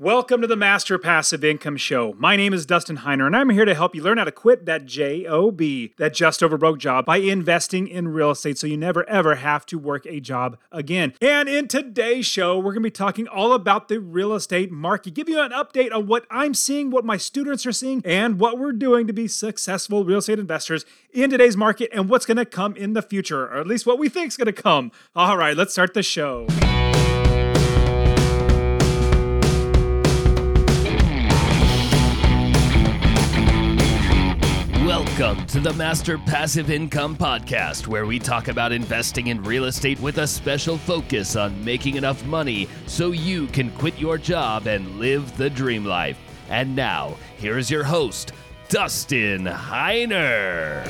Welcome to the Master Passive Income Show. My name is Dustin Heiner, and I'm here to help you learn how to quit that JOB, that just over broke job, by investing in real estate so you never ever have to work a job again. And in today's show, we're going to be talking all about the real estate market, give you an update on what I'm seeing, what my students are seeing, and what we're doing to be successful real estate investors in today's market and what's going to come in the future, or at least what we think is going to come. All right, let's start the show. Welcome to the Master Passive Income Podcast, where we talk about investing in real estate with a special focus on making enough money so you can quit your job and live the dream life. And now, here is your host, Dustin Heiner.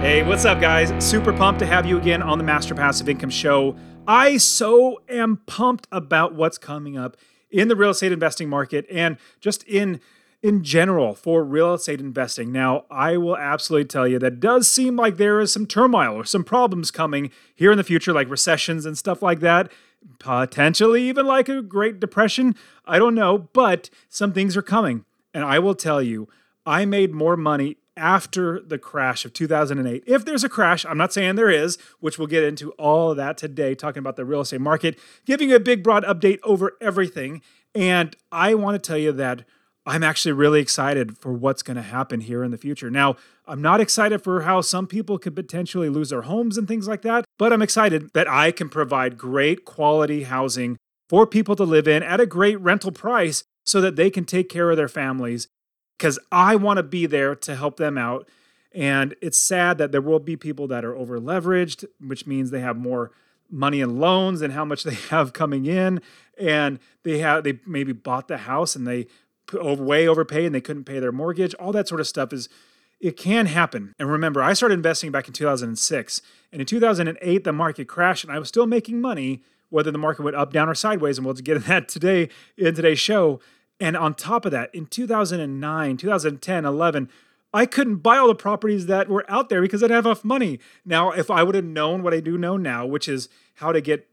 Hey, what's up, guys? Super pumped to have you again on the Master Passive Income Show. I so am pumped about what's coming up in the real estate investing market and just in in general for real estate investing. Now, I will absolutely tell you that does seem like there is some turmoil or some problems coming here in the future, like recessions and stuff like that. Potentially even like a Great Depression. I don't know, but some things are coming. And I will tell you, I made more money after the crash of 2008. If there's a crash, I'm not saying there is, which we'll get into all of that today, talking about the real estate market, giving you a big, broad update over everything. And I want to tell you that I'm actually really excited for what's going to happen here in the future. Now, I'm not excited for how some people could potentially lose their homes and things like that, but I'm excited that I can provide great quality housing for people to live in at a great rental price so that they can take care of their families because I want to be there to help them out. And it's sad that there will be people that are over leveraged, which means they have more money in loans and how much they have coming in. And they have they maybe bought the house and they way overpaid and they couldn't pay their mortgage. All that sort of stuff is it can happen. And remember, I started investing back in 2006. And in 2008, the market crashed and I was still making money, whether the market went up, down, or sideways. And we'll get into that today in today's show. And on top of that, in 2009, 2010, 11, I couldn't buy all the properties that were out there because I didn't have enough money. Now, if I would have known what I do know now, which is how to get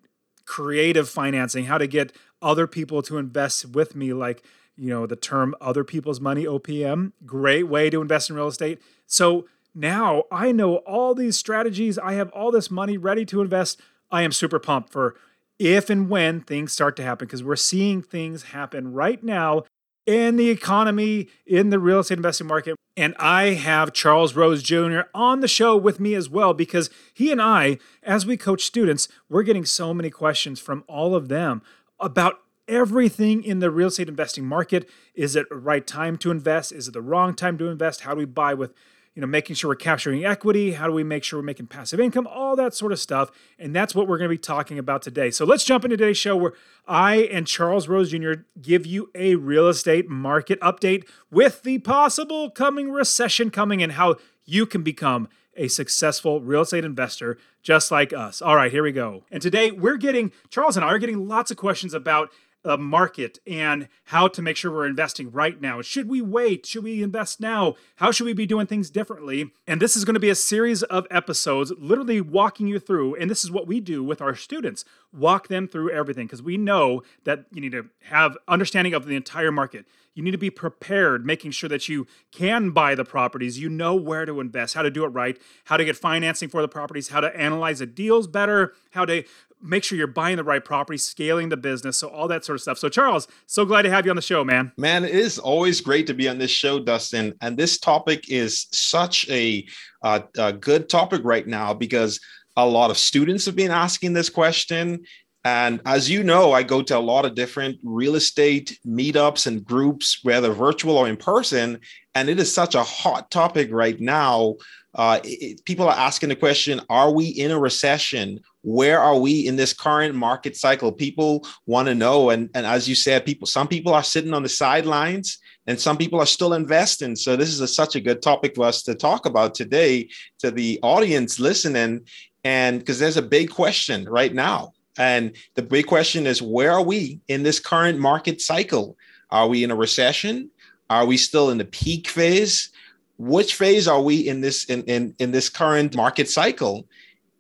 creative financing, how to get other people to invest with me, like, you know, the term other people's money, OPM, great way to invest in real estate. So now I know all these strategies. I have all this money ready to invest. I am super pumped for if and when things start to happen, because we're seeing things happen right now in the economy, in the real estate investing market. And I have Charles Rose Jr. on the show with me as well, because he and I, as we coach students, we're getting so many questions from all of them about everything in the real estate investing market. Is it the right time to invest? Is it the wrong time to invest? How do we buy with you know, making sure we're capturing equity. How do we make sure we're making passive income? All that sort of stuff. And that's what we're going to be talking about today. So let's jump into today's show where I and Charles Rose Jr. give you a real estate market update with the possible coming recession coming and how you can become a successful real estate investor just like us. All right, here we go. And today we're getting, Charles and I are getting lots of questions about uh, market and how to make sure we're investing right now. Should we wait? Should we invest now? How should we be doing things differently? And this is going to be a series of episodes literally walking you through. And this is what we do with our students walk them through everything because we know that you need to have understanding of the entire market. You need to be prepared, making sure that you can buy the properties, you know where to invest, how to do it right, how to get financing for the properties, how to analyze the deals better, how to make sure you're buying the right property, scaling the business, so all that sort of stuff. So, Charles, so glad to have you on the show, man. Man, it is always great to be on this show, Dustin. And this topic is such a, uh, a good topic right now because a lot of students have been asking this question. And as you know, I go to a lot of different real estate meetups and groups, whether virtual or in person. And it is such a hot topic right now. Uh, it, people are asking the question Are we in a recession? Where are we in this current market cycle? People want to know and, and as you said people some people are sitting on the sidelines and some people are still investing. So this is a, such a good topic for us to talk about today to the audience listening. And because there's a big question right now. And the big question is where are we in this current market cycle? Are we in a recession? Are we still in the peak phase? Which phase are we in this in, in, in this current market cycle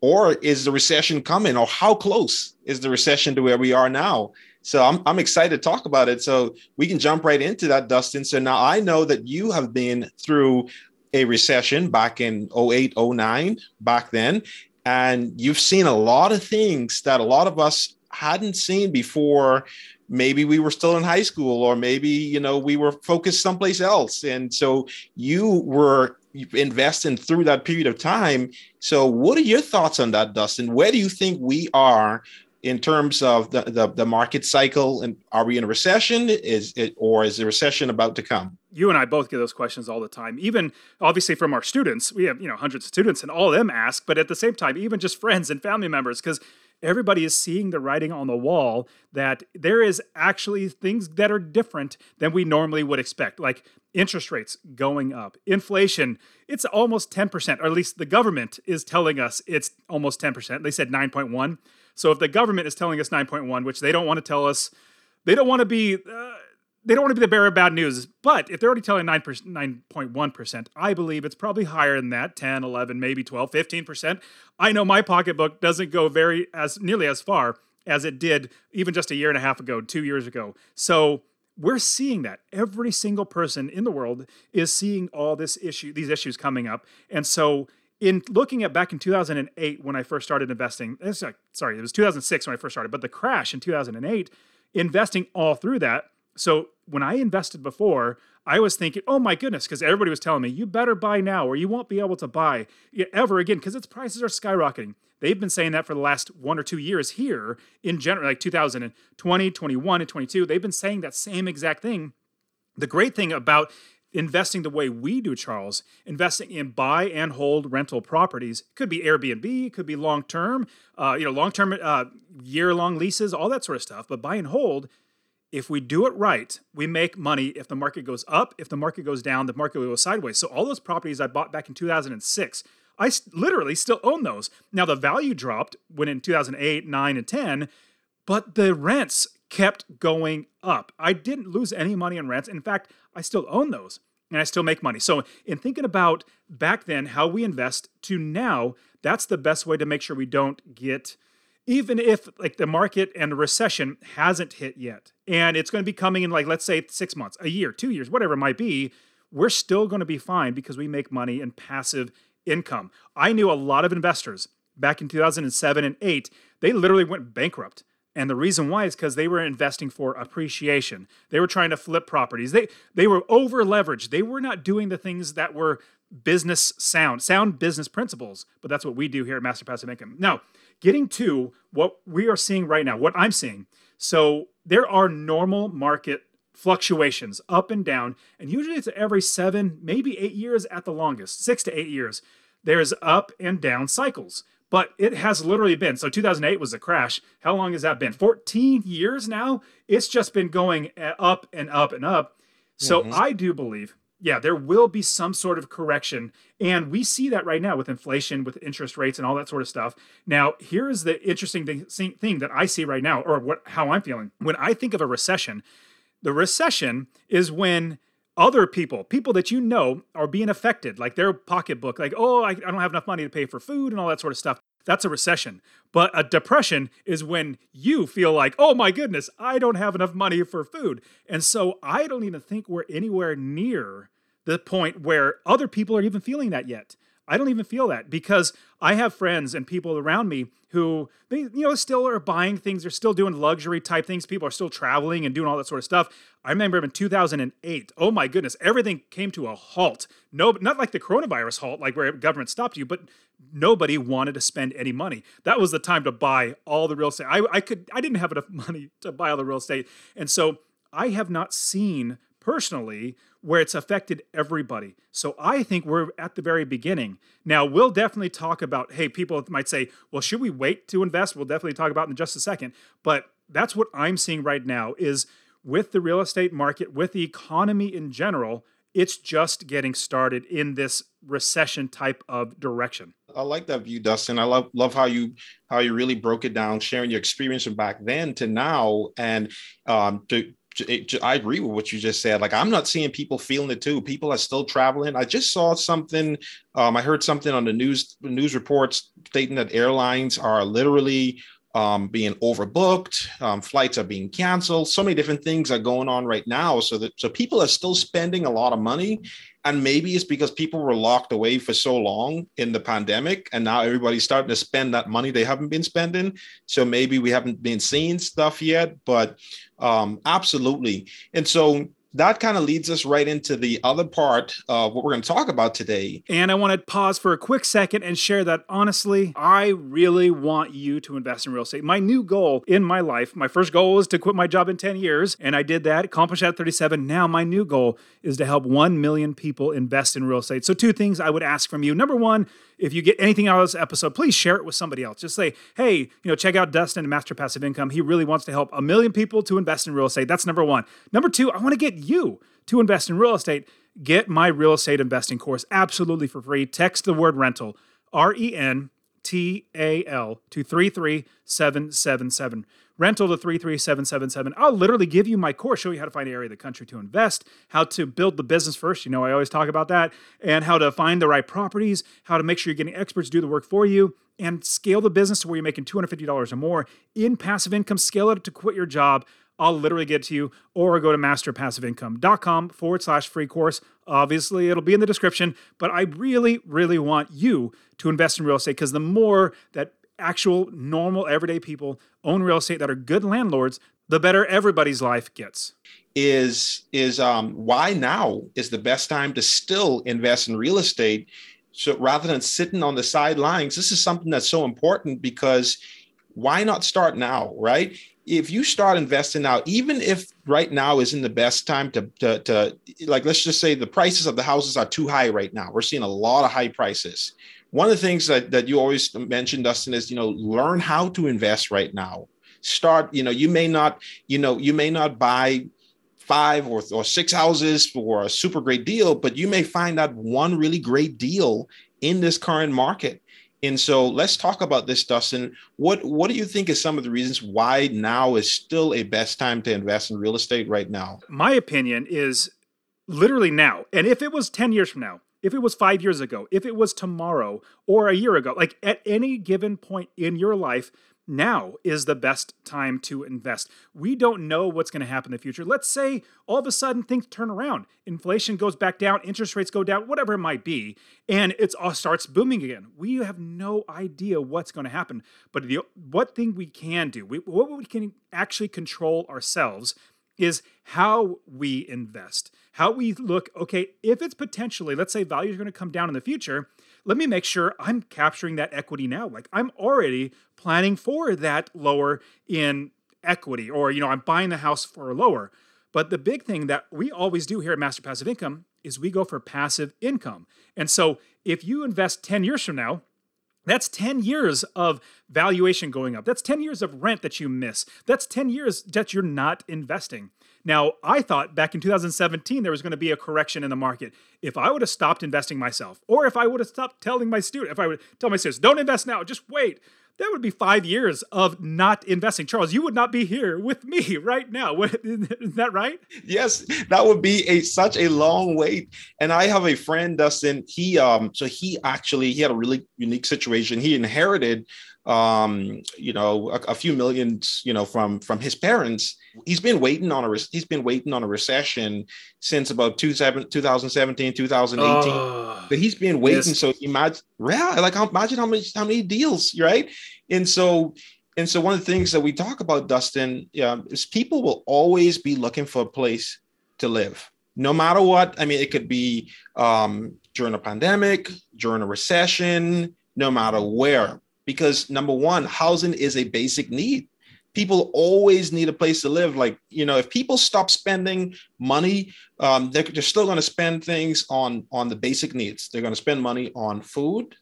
or is the recession coming or how close is the recession to where we are now? So I'm, I'm excited to talk about it. So we can jump right into that dustin. So now i know that you have been through a recession back in 08 09 back then and you've seen a lot of things that a lot of us hadn't seen before maybe we were still in high school or maybe you know we were focused someplace else. And so you were investing through that period of time. So what are your thoughts on that dustin? Where do you think we are in terms of the, the, the market cycle? And are we in a recession? Is it or is the recession about to come? You and I both get those questions all the time. Even obviously from our students, we have you know hundreds of students, and all of them ask. But at the same time, even just friends and family members, because everybody is seeing the writing on the wall that there is actually things that are different than we normally would expect, like interest rates going up, inflation. It's almost ten percent, or at least the government is telling us it's almost ten percent. They said nine point one. So if the government is telling us nine point one, which they don't want to tell us, they don't want to be. Uh, they don't want to be the bearer of bad news, but if they're already telling 9 9.1%, I believe it's probably higher than that 10, 11, maybe 12, 15%. I know my pocketbook doesn't go very as nearly as far as it did even just a year and a half ago, two years ago. So we're seeing that every single person in the world is seeing all this issue, these issues coming up. And so in looking at back in 2008 when I first started investing, sorry, it was 2006 when I first started, but the crash in 2008, investing all through that so when I invested before, I was thinking, oh my goodness, because everybody was telling me, you better buy now or you won't be able to buy ever again because its prices are skyrocketing. They've been saying that for the last one or two years here in general, like 2020, 21, and 22. They've been saying that same exact thing. The great thing about investing the way we do, Charles, investing in buy and hold rental properties, could be Airbnb, could be long term, uh, you know, long term, uh, year long leases, all that sort of stuff. But buy and hold if we do it right, we make money if the market goes up, if the market goes down, the market will go sideways. So all those properties I bought back in 2006, I literally still own those. Now the value dropped when in 2008, 9 and 10, but the rents kept going up. I didn't lose any money on rents. In fact, I still own those and I still make money. So in thinking about back then how we invest to now, that's the best way to make sure we don't get even if like the market and the recession hasn't hit yet and it's going to be coming in like let's say 6 months, a year, 2 years, whatever it might be, we're still going to be fine because we make money in passive income. I knew a lot of investors back in 2007 and 8, they literally went bankrupt. And the reason why is because they were investing for appreciation. They were trying to flip properties. They they were over leveraged. They were not doing the things that were business sound, sound business principles. But that's what we do here at Master Passive Income. Now, getting to what we are seeing right now, what I'm seeing. So there are normal market fluctuations up and down, and usually it's every seven, maybe eight years at the longest, six to eight years. There's up and down cycles, but it has literally been. So 2008 was a crash. How long has that been? 14 years now? It's just been going up and up and up. So mm-hmm. I do believe yeah, there will be some sort of correction. And we see that right now with inflation, with interest rates, and all that sort of stuff. Now, here's the interesting thing, thing that I see right now, or what how I'm feeling. When I think of a recession, the recession is when other people, people that you know, are being affected, like their pocketbook, like, oh, I, I don't have enough money to pay for food and all that sort of stuff. That's a recession. But a depression is when you feel like, oh my goodness, I don't have enough money for food. And so I don't even think we're anywhere near the point where other people are even feeling that yet. I don't even feel that because I have friends and people around me who they you know still are buying things, they're still doing luxury type things. People are still traveling and doing all that sort of stuff. I remember in 2008, oh my goodness, everything came to a halt. No, not like the coronavirus halt, like where government stopped you, but nobody wanted to spend any money. That was the time to buy all the real estate. I, I could I didn't have enough money to buy all the real estate, and so I have not seen personally where it's affected everybody. So I think we're at the very beginning. Now, we'll definitely talk about, hey, people might say, well, should we wait to invest? We'll definitely talk about in just a second. But that's what I'm seeing right now is with the real estate market, with the economy in general, it's just getting started in this recession type of direction. I like that view, Dustin. I love love how you how you really broke it down, sharing your experience from back then to now, and um, to it, I agree with what you just said. Like I'm not seeing people feeling it too. People are still traveling. I just saw something. Um, I heard something on the news news reports stating that airlines are literally um, being overbooked. Um, flights are being canceled. So many different things are going on right now. So that so people are still spending a lot of money, and maybe it's because people were locked away for so long in the pandemic, and now everybody's starting to spend that money they haven't been spending. So maybe we haven't been seeing stuff yet, but um, absolutely. And so that kind of leads us right into the other part of what we're going to talk about today. And I want to pause for a quick second and share that honestly, I really want you to invest in real estate. My new goal in my life, my first goal was to quit my job in 10 years, and I did that, accomplished that at 37. Now, my new goal is to help 1 million people invest in real estate. So, two things I would ask from you. Number one, if you get anything out of this episode, please share it with somebody else. Just say, hey, you know, check out Dustin and Master Passive Income. He really wants to help a million people to invest in real estate. That's number one. Number two, I want to get you to invest in real estate. Get my real estate investing course absolutely for free. Text the word rental, R E N T A L, to 33777 rental to 33777. I'll literally give you my course, show you how to find an area of the country to invest, how to build the business first. You know, I always talk about that, and how to find the right properties, how to make sure you're getting experts to do the work for you, and scale the business to where you're making $250 or more in passive income. Scale it to quit your job. I'll literally get to you, or go to masterpassiveincome.com forward slash free course. Obviously, it'll be in the description, but I really, really want you to invest in real estate because the more that actual, normal, everyday people own real estate that are good landlords, the better everybody's life gets. Is is um, why now is the best time to still invest in real estate? So rather than sitting on the sidelines, this is something that's so important because why not start now, right? If you start investing now, even if right now isn't the best time to, to, to like, let's just say the prices of the houses are too high right now. We're seeing a lot of high prices. One of the things that, that you always mention dustin is you know learn how to invest right now. Start you know you may not you know you may not buy five or, or six houses for a super great deal but you may find that one really great deal in this current market and so let's talk about this dustin. What what do you think is some of the reasons why now is still a best time to invest in real estate right now? My opinion is literally now. And if it was 10 years from now if it was five years ago, if it was tomorrow or a year ago, like at any given point in your life, now is the best time to invest. We don't know what's going to happen in the future. Let's say all of a sudden things turn around, inflation goes back down, interest rates go down, whatever it might be, and it all starts booming again. We have no idea what's going to happen. But the what thing we can do, we, what we can actually control ourselves is how we invest, how we look. Okay, if it's potentially, let's say values are going to come down in the future, let me make sure I'm capturing that equity now. Like I'm already planning for that lower in equity, or, you know, I'm buying the house for a lower. But the big thing that we always do here at Master Passive Income is we go for passive income. And so if you invest 10 years from now, that's 10 years of valuation going up. That's 10 years of rent that you miss. That's 10 years that you're not investing. Now, I thought back in 2017 there was going to be a correction in the market. If I would have stopped investing myself, or if I would have stopped telling my student, if I would tell my students, don't invest now, just wait, that would be five years of not investing. Charles, you would not be here with me right now. Is that right? Yes, that would be a such a long wait. And I have a friend, Dustin. He um, so he actually he had a really unique situation. He inherited um, you know, a, a, few millions, you know, from from his parents. He's been waiting on a he's been waiting on a recession since about 2017, 2018. Oh, but he's been waiting. Yes. So imagine, yeah, like imagine how many how many deals, right? And so and so one of the things that we talk about, Dustin, yeah, is people will always be looking for a place to live, no matter what. I mean, it could be um, during a pandemic, during a recession, no matter where because number one, housing is a basic need. People always need a place to live. Like, you know, if people stop spending money, um, they're, they're still going to spend things on, on the basic needs. They're going to spend money on food,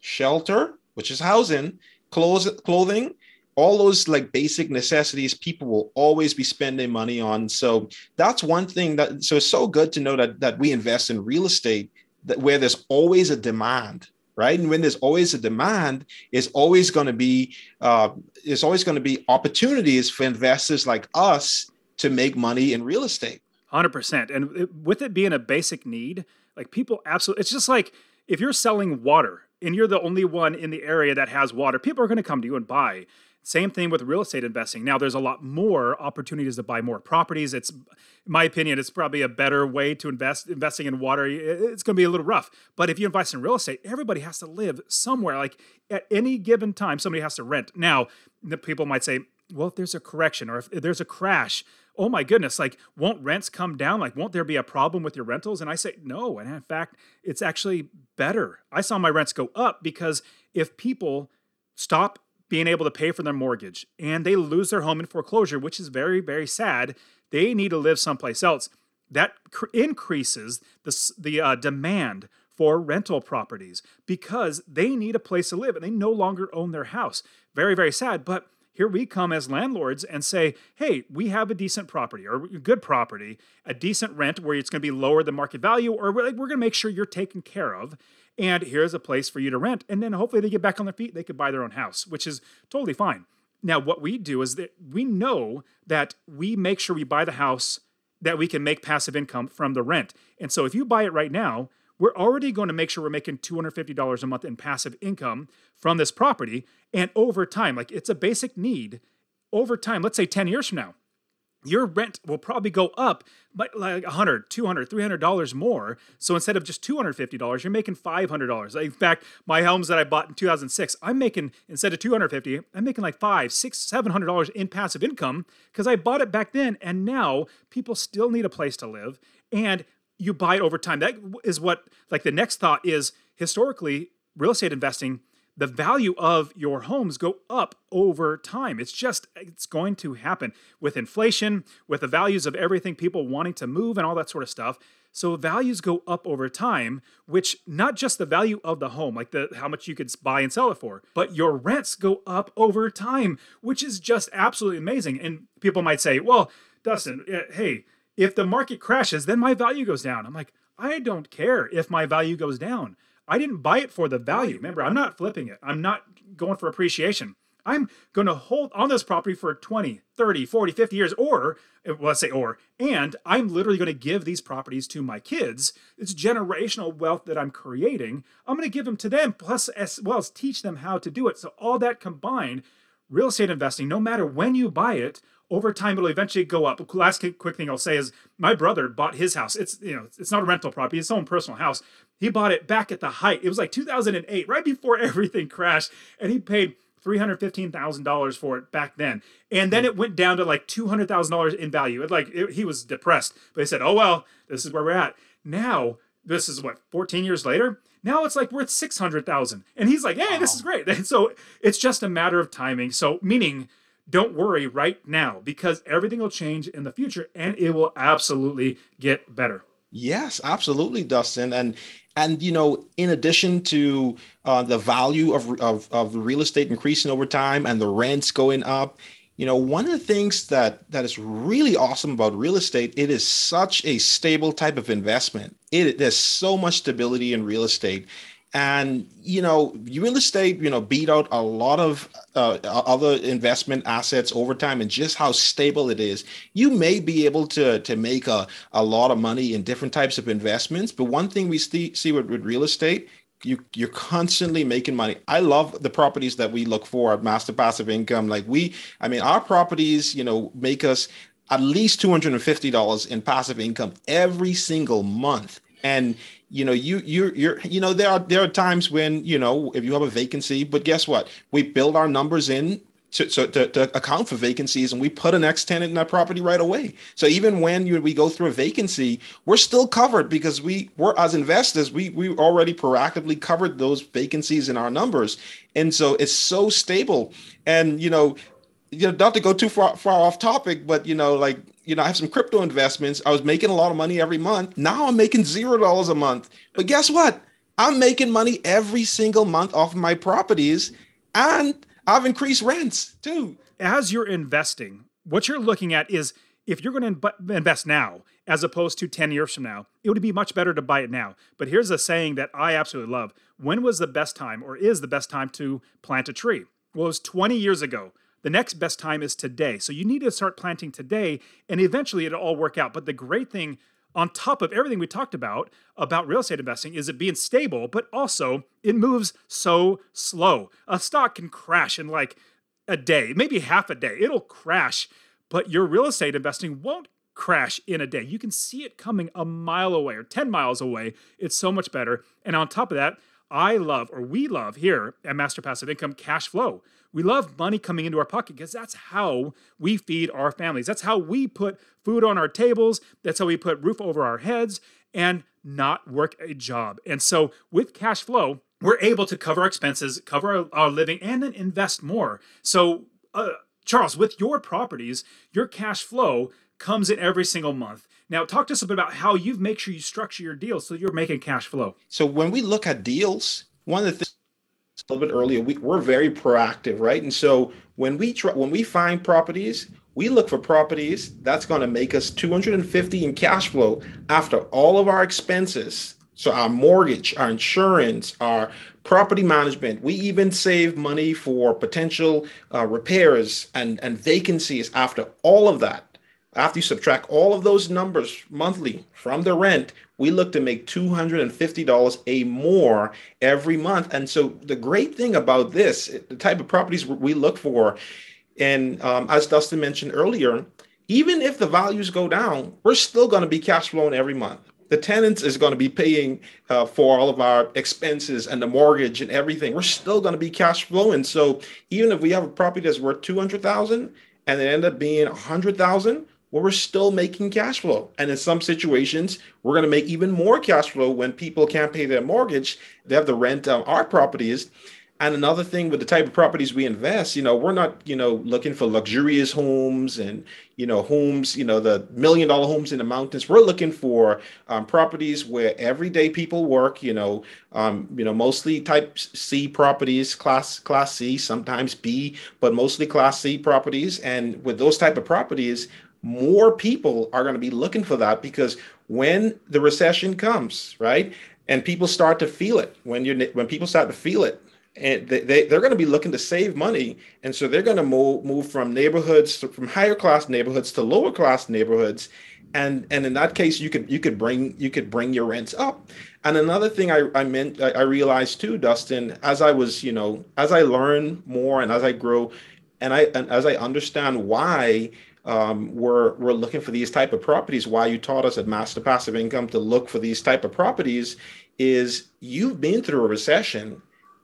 shelter, which is housing, clothes, clothing, all those like basic necessities people will always be spending money on so that's one thing that so it's so good to know that that we invest in real estate that where there's always a demand right? And when there's always a demand, it's always going to be uh, there's always going to be opportunities for investors like us to make money in real estate. 100%. And it, with it being a basic need, like people absolutely, it's just like if you're selling water and you're the only one in the area that has water, people are going to come to you and buy. Same thing with real estate investing. Now, there's a lot more opportunities to buy more properties. It's, in my opinion, it's probably a better way to invest. Investing in water, it's going to be a little rough. But if you invest in real estate, everybody has to live somewhere. Like at any given time, somebody has to rent. Now, the people might say, well, if there's a correction or if there's a crash, oh my goodness, like won't rents come down? Like won't there be a problem with your rentals? And I say no. And in fact, it's actually better. I saw my rents go up because if people stop being able to pay for their mortgage and they lose their home in foreclosure, which is very, very sad. They need to live someplace else. That cr- increases the, the uh, demand for rental properties because they need a place to live and they no longer own their house. Very, very sad. But here we come as landlords and say, hey, we have a decent property or good property, a decent rent where it's going to be lower than market value, or we're, we're going to make sure you're taken care of and here's a place for you to rent. And then hopefully they get back on their feet, they could buy their own house, which is totally fine. Now, what we do is that we know that we make sure we buy the house that we can make passive income from the rent. And so if you buy it right now, we're already going to make sure we're making $250 a month in passive income from this property. And over time, like it's a basic need, over time, let's say 10 years from now, your rent will probably go up by like 100 200 300 dollars more. So instead of just 250 dollars you're making 500 dollars. In fact my homes that i bought in 2006 i'm making instead of 250 i'm making like five six seven hundred dollars in passive income because i bought it back then and now people still need a place to live and you buy it over time. That is what like the next thought is historically real estate investing the value of your homes go up over time. It's just, it's going to happen with inflation, with the values of everything, people wanting to move and all that sort of stuff. So values go up over time, which not just the value of the home, like the how much you could buy and sell it for, but your rents go up over time, which is just absolutely amazing. And people might say, well, Dustin, eh, hey, if the market crashes, then my value goes down. I'm like, I don't care if my value goes down. I didn't buy it for the value. Remember, I'm not flipping it. I'm not going for appreciation. I'm going to hold on this property for 20, 30, 40, 50 years, or uh, well, let's say or, and I'm literally going to give these properties to my kids. It's generational wealth that I'm creating. I'm going to give them to them, plus as well as teach them how to do it. So all that combined, real estate investing, no matter when you buy it, over time it'll eventually go up. Last quick thing I'll say is my brother bought his house. It's you know it's not a rental property; it's his own personal house. He bought it back at the height. It was like 2008, right before everything crashed, and he paid $315,000 for it back then. And then hmm. it went down to like $200,000 in value. It like it, he was depressed, but he said, "Oh well, this is where we're at." Now, this is what 14 years later. Now it's like worth 600,000. And he's like, "Hey, wow. this is great." And so it's just a matter of timing. So meaning don't worry right now because everything will change in the future and it will absolutely get better. Yes, absolutely, Dustin. And and you know, in addition to uh, the value of, of of real estate increasing over time and the rents going up, you know, one of the things that that is really awesome about real estate, it is such a stable type of investment. It there's so much stability in real estate and you know real estate you know beat out a lot of uh, other investment assets over time and just how stable it is you may be able to to make a, a lot of money in different types of investments but one thing we see, see with, with real estate you you're constantly making money. I love the properties that we look for at Master Passive Income. Like we, I mean, our properties, you know, make us at least two hundred and fifty dollars in passive income every single month. And you know you you you're you know there are there are times when you know if you have a vacancy but guess what? We build our numbers in to, to, to, account for vacancies and we put an ex tenant in that property right away. So even when you, we go through a vacancy we're still covered because we we're as investors we we already proactively covered those vacancies in our numbers. And so it's so stable. And you know you know not to go too far far off topic but you know like you know, I have some crypto investments. I was making a lot of money every month. Now I'm making zero dollars a month. But guess what? I'm making money every single month off of my properties, and I've increased rents too. As you're investing, what you're looking at is if you're going to invest now as opposed to 10 years from now, it would be much better to buy it now. But here's a saying that I absolutely love When was the best time, or is the best time to plant a tree? Well, it was 20 years ago the next best time is today. So you need to start planting today and eventually it'll all work out. But the great thing on top of everything we talked about about real estate investing is it being stable, but also it moves so slow. A stock can crash in like a day, maybe half a day. It'll crash, but your real estate investing won't crash in a day. You can see it coming a mile away or 10 miles away. It's so much better. And on top of that, I love, or we love here at Master Passive Income, cash flow. We love money coming into our pocket because that's how we feed our families. That's how we put food on our tables. That's how we put roof over our heads and not work a job. And so with cash flow, we're able to cover our expenses, cover our, our living, and then invest more. So, uh, Charles, with your properties, your cash flow comes in every single month. Now, talk to us a bit about how you make sure you structure your deals so you're making cash flow. So, when we look at deals, one of the things little bit earlier, we, we're very proactive, right? And so when we try, when we find properties, we look for properties that's going to make us 250 in cash flow after all of our expenses. So our mortgage, our insurance, our property management. We even save money for potential uh, repairs and, and vacancies after all of that. After you subtract all of those numbers monthly from the rent, we look to make $250 a more every month. And so the great thing about this, the type of properties we look for, and um, as Dustin mentioned earlier, even if the values go down, we're still going to be cash flowing every month. The tenants is going to be paying uh, for all of our expenses and the mortgage and everything. We're still going to be cash flowing. So even if we have a property that's worth 200,000 and it end up being 100,000, well, we're still making cash flow. And in some situations, we're going to make even more cash flow when people can't pay their mortgage. They have to rent um, our properties. And another thing with the type of properties we invest, you know, we're not, you know, looking for luxurious homes and, you know, homes, you know, the million dollar homes in the mountains. We're looking for um, properties where everyday people work, you know, um, you know, mostly type C properties, class class C, sometimes B, but mostly class C properties. And with those type of properties, more people are going to be looking for that because when the recession comes, right, and people start to feel it, when you when people start to feel it, and they, they they're going to be looking to save money, and so they're going to move move from neighborhoods from higher class neighborhoods to lower class neighborhoods, and and in that case, you could you could bring you could bring your rents up. And another thing I I meant I realized too, Dustin, as I was you know as I learn more and as I grow, and I and as I understand why um, we're we're looking for these type of properties. Why you taught us at Master Passive Income to look for these type of properties is you've been through a recession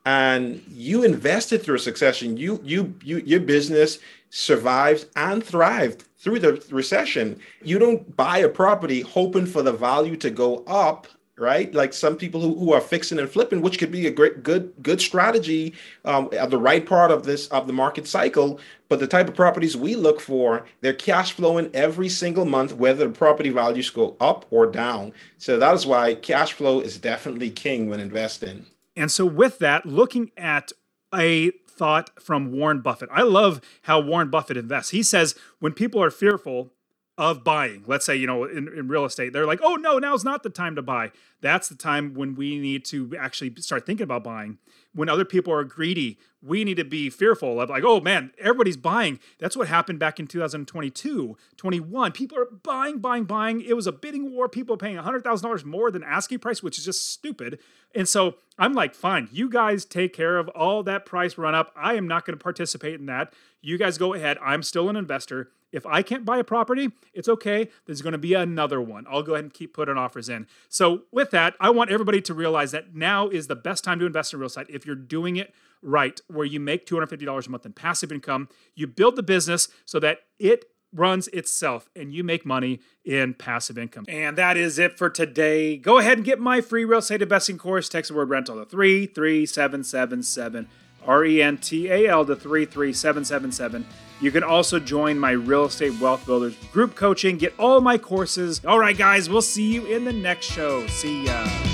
and you invested through a succession. You you you your business survived and thrived through the recession. You don't buy a property hoping for the value to go up right? Like some people who, who are fixing and flipping, which could be a great, good, good strategy um, at the right part of this of the market cycle. But the type of properties we look for, they're cash flowing every single month, whether the property values go up or down. So that is why cash flow is definitely king when investing. And so, with that, looking at a thought from Warren Buffett, I love how Warren Buffett invests. He says when people are fearful, of buying. Let's say, you know, in, in real estate, they're like, oh, no, now's not the time to buy. That's the time when we need to actually start thinking about buying. When other people are greedy, we need to be fearful of like, oh man, everybody's buying. That's what happened back in 2022, 21. People are buying, buying, buying. It was a bidding war. People are paying $100,000 more than asking price, which is just stupid. And so I'm like, fine, you guys take care of all that price run up. I am not going to participate in that. You guys go ahead. I'm still an investor. If I can't buy a property, it's okay. There's going to be another one. I'll go ahead and keep putting offers in. So, with that, I want everybody to realize that now is the best time to invest in real estate if you're doing it right, where you make $250 a month in passive income. You build the business so that it runs itself and you make money in passive income. And that is it for today. Go ahead and get my free real estate investing course. Text the word rental to 33777 R E N T A L to 33777. You can also join my Real Estate Wealth Builders group coaching, get all my courses. All right, guys, we'll see you in the next show. See ya.